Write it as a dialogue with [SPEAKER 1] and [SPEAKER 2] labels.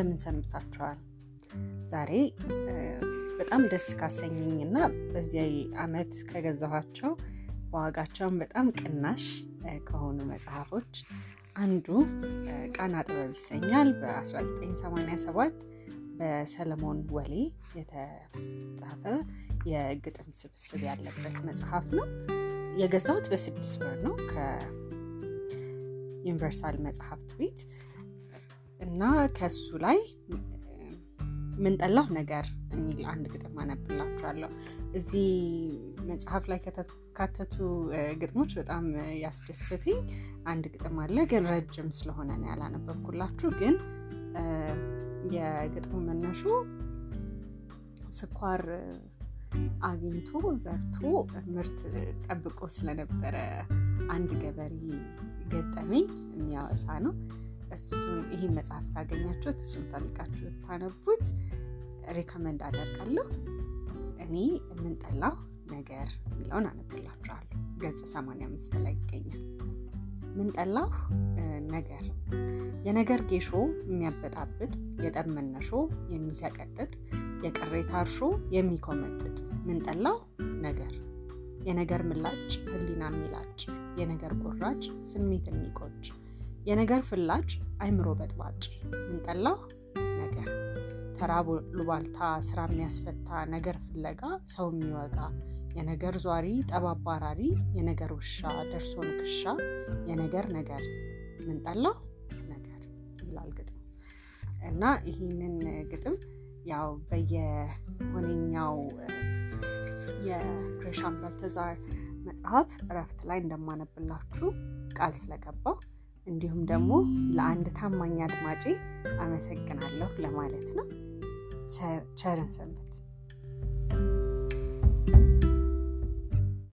[SPEAKER 1] እንደምን ሰንብታችኋል? ዛሬ በጣም ደስ ካሰኘኝ እና በዚህ ዓመት ከገዛኋቸው በዋጋቸውን በጣም ቅናሽ ከሆኑ መጽሐፎች አንዱ ቃና ጥበብ ይሰኛል። በ1987 በሰለሞን ወሌ የተጻፈ የግጥም ስብስብ ያለበት መጽሐፍ ነው። የገዛሁት በስድስት ብር ነው ከዩኒቨርሳል መጽሐፍት ቤት እና ከሱ ላይ ምንጠላው ነገር የሚል አንድ ግጥም አነብላችኋለሁ። እዚህ መጽሐፍ ላይ ከተካተቱ ግጥሞች በጣም ያስደስትኝ አንድ ግጥም አለ፣ ግን ረጅም ስለሆነ ነው ያላነበብኩላችሁ። ግን የግጥሙ መነሹ ስኳር አግኝቶ ዘርቶ ምርት ጠብቆ ስለነበረ አንድ ገበሬ ገጠመኝ የሚያወሳ ነው። እሱን ይህን መጽሐፍ ካገኛችሁት እሱን ፈልጋችሁ ብታነቡት recommend አደርጋለሁ። እኔ የምንጠላው ነገር የሚለውን አነብላችኋለሁ። ገጽ 85 ላይ ይገኛል። ምንጠላው ነገር የነገር ጌሾ የሚያበጣብጥ የጠብ መነሾ የሚሰቀጥጥ የቅሬታ እርሾ የሚኮመጥጥ ምንጠላው ነገር የነገር ምላጭ ሕሊና የሚላጭ የነገር ቁራጭ ስሜት የሚቆጭ የነገር ፍላጭ አይምሮ በጥባጭ። ምንጠላው ነገር። ተራ ሉባልታ ስራ የሚያስፈታ ነገር ፍለጋ ሰው የሚወጋ የነገር ዟሪ ጠብ አባራሪ የነገር ውሻ ደርሶ ንክሻ የነገር ነገር። ምንጠላው ነገር ይላል ግጥም። እና ይህንን ግጥም ያው በየሆነኛው የግሬሻም ባልተዛር መጽሐፍ እረፍት ላይ እንደማነብላችሁ ቃል ስለገባው እንዲሁም ደግሞ ለአንድ ታማኝ አድማጬ አመሰግናለሁ ለማለት ነው። ቸርን ሰንበት።